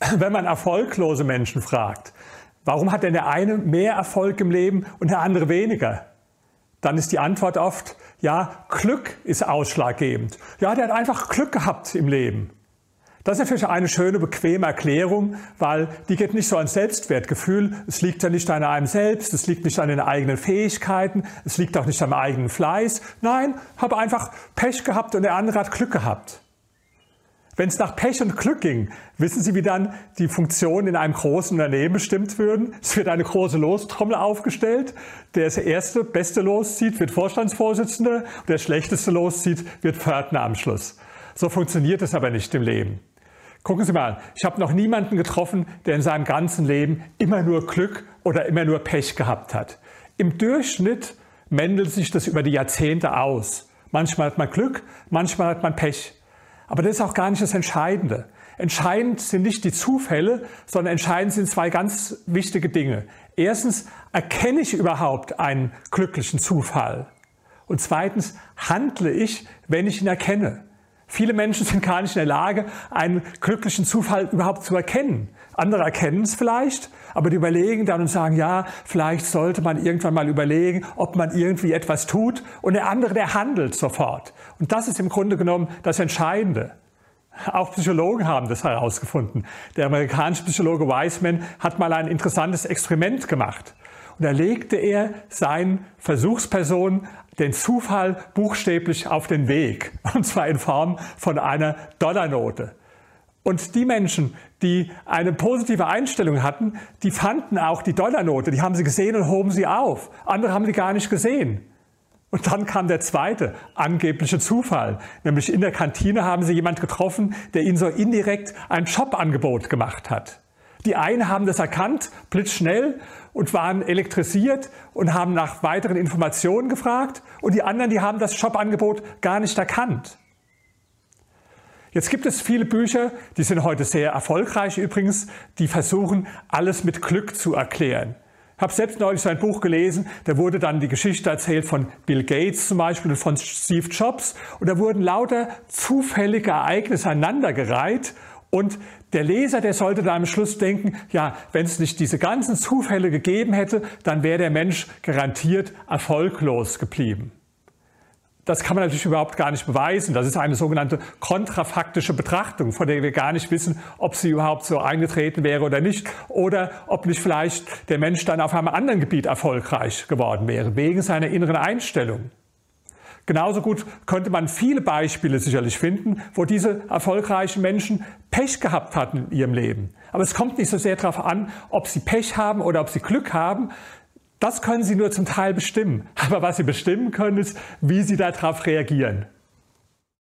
Wenn man erfolglose Menschen fragt, warum hat denn der eine mehr Erfolg im Leben und der andere weniger? Dann ist die Antwort oft, ja, Glück ist ausschlaggebend. Ja, der hat einfach Glück gehabt im Leben. Das ist natürlich eine schöne, bequeme Erklärung, weil die geht nicht so ans Selbstwertgefühl. Es liegt ja nicht an einem selbst, es liegt nicht an den eigenen Fähigkeiten, es liegt auch nicht am eigenen Fleiß. Nein, habe einfach Pech gehabt und der andere hat Glück gehabt. Wenn es nach Pech und Glück ging, wissen Sie, wie dann die Funktionen in einem großen Unternehmen bestimmt würden? Es wird eine große Lostrommel aufgestellt. Der erste, beste loszieht, wird Vorstandsvorsitzender. Der schlechteste loszieht, wird Pförtner am Schluss. So funktioniert es aber nicht im Leben. Gucken Sie mal, ich habe noch niemanden getroffen, der in seinem ganzen Leben immer nur Glück oder immer nur Pech gehabt hat. Im Durchschnitt mendelt sich das über die Jahrzehnte aus. Manchmal hat man Glück, manchmal hat man Pech. Aber das ist auch gar nicht das Entscheidende. Entscheidend sind nicht die Zufälle, sondern entscheidend sind zwei ganz wichtige Dinge. Erstens, erkenne ich überhaupt einen glücklichen Zufall? Und zweitens, handle ich, wenn ich ihn erkenne? Viele Menschen sind gar nicht in der Lage, einen glücklichen Zufall überhaupt zu erkennen. Andere erkennen es vielleicht, aber die überlegen dann und sagen, ja, vielleicht sollte man irgendwann mal überlegen, ob man irgendwie etwas tut. Und der andere, der handelt sofort. Und das ist im Grunde genommen das Entscheidende. Auch Psychologen haben das herausgefunden. Der amerikanische Psychologe Wiseman hat mal ein interessantes Experiment gemacht. Und da legte er seinen Versuchspersonen den Zufall buchstäblich auf den Weg, und zwar in Form von einer Dollarnote. Und die Menschen, die eine positive Einstellung hatten, die fanden auch die Dollarnote, die haben sie gesehen und hoben sie auf. Andere haben die gar nicht gesehen. Und dann kam der zweite angebliche Zufall, nämlich in der Kantine haben sie jemand getroffen, der ihnen so indirekt ein Jobangebot gemacht hat. Die einen haben das erkannt, blitzschnell, und waren elektrisiert und haben nach weiteren Informationen gefragt. Und die anderen, die haben das Jobangebot gar nicht erkannt. Jetzt gibt es viele Bücher, die sind heute sehr erfolgreich übrigens, die versuchen, alles mit Glück zu erklären. Ich habe selbst neulich so ein Buch gelesen, da wurde dann die Geschichte erzählt von Bill Gates zum Beispiel und von Steve Jobs. Und da wurden lauter zufällige Ereignisse aneinandergereiht und der Leser, der sollte da am Schluss denken, ja, wenn es nicht diese ganzen Zufälle gegeben hätte, dann wäre der Mensch garantiert erfolglos geblieben. Das kann man natürlich überhaupt gar nicht beweisen. Das ist eine sogenannte kontrafaktische Betrachtung, von der wir gar nicht wissen, ob sie überhaupt so eingetreten wäre oder nicht. Oder ob nicht vielleicht der Mensch dann auf einem anderen Gebiet erfolgreich geworden wäre, wegen seiner inneren Einstellung. Genauso gut könnte man viele Beispiele sicherlich finden, wo diese erfolgreichen Menschen Pech gehabt hatten in ihrem Leben. Aber es kommt nicht so sehr darauf an, ob sie Pech haben oder ob sie Glück haben. Das können sie nur zum Teil bestimmen. Aber was sie bestimmen können, ist, wie sie darauf reagieren.